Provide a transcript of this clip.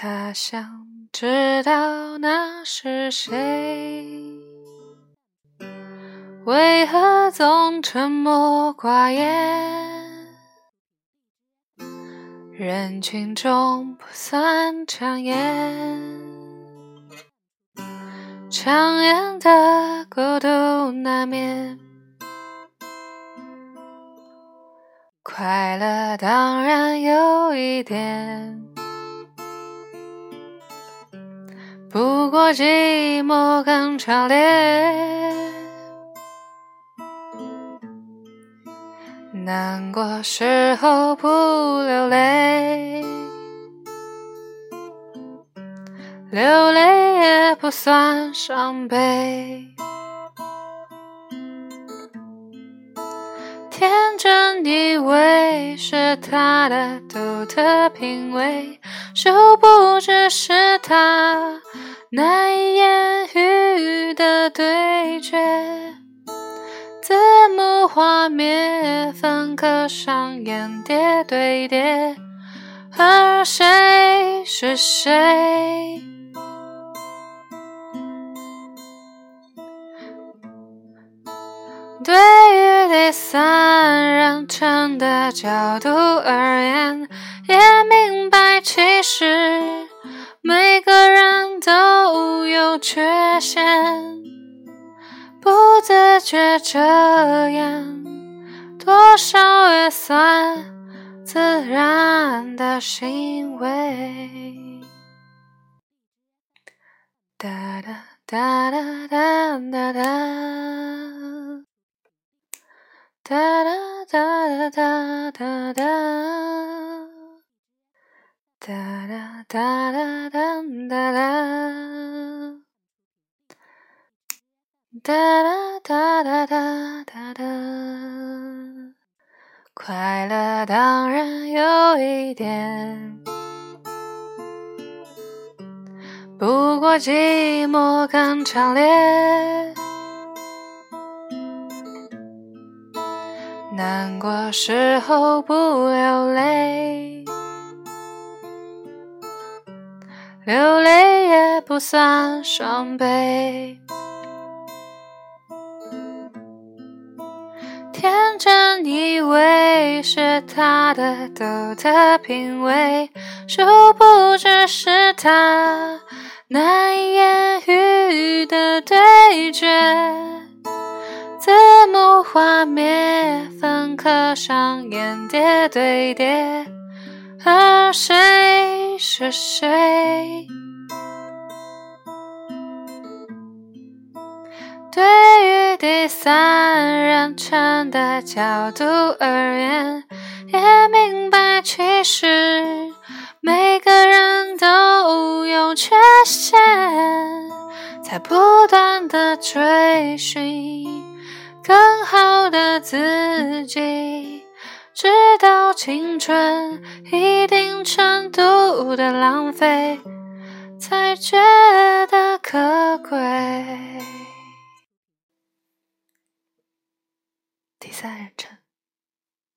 他想知道那是谁，为何总沉默寡言？人群中不算抢眼，抢眼的孤独难免。快乐当然有一点。不过寂寞更强烈，难过时候不流泪，流泪也不算伤悲。天真以为是他的独特品味，殊不知是他。难以言喻的对决，字幕画面分割上演叠对叠，而谁是谁？对于第三人称的角度而言，也明白其缺陷，不自觉这样，多少也算自然的行为。哒哒哒哒哒哒哒，哒哒哒哒哒哒。哒哒哒哒哒哒哒，哒哒哒哒哒哒哒。快乐当然有一点，不过寂寞更强烈。难过时候不流泪。流泪也不算伤悲，天真以为是他的独特品味，殊不知是他难以言喻的对决。字幕画面分刻上演叠对叠，而谁？是谁？第三人称的角度而言，也明白其实每个人都有缺陷，在不断的追寻更好的自己。直到青春一定程度的浪费，才觉得可贵。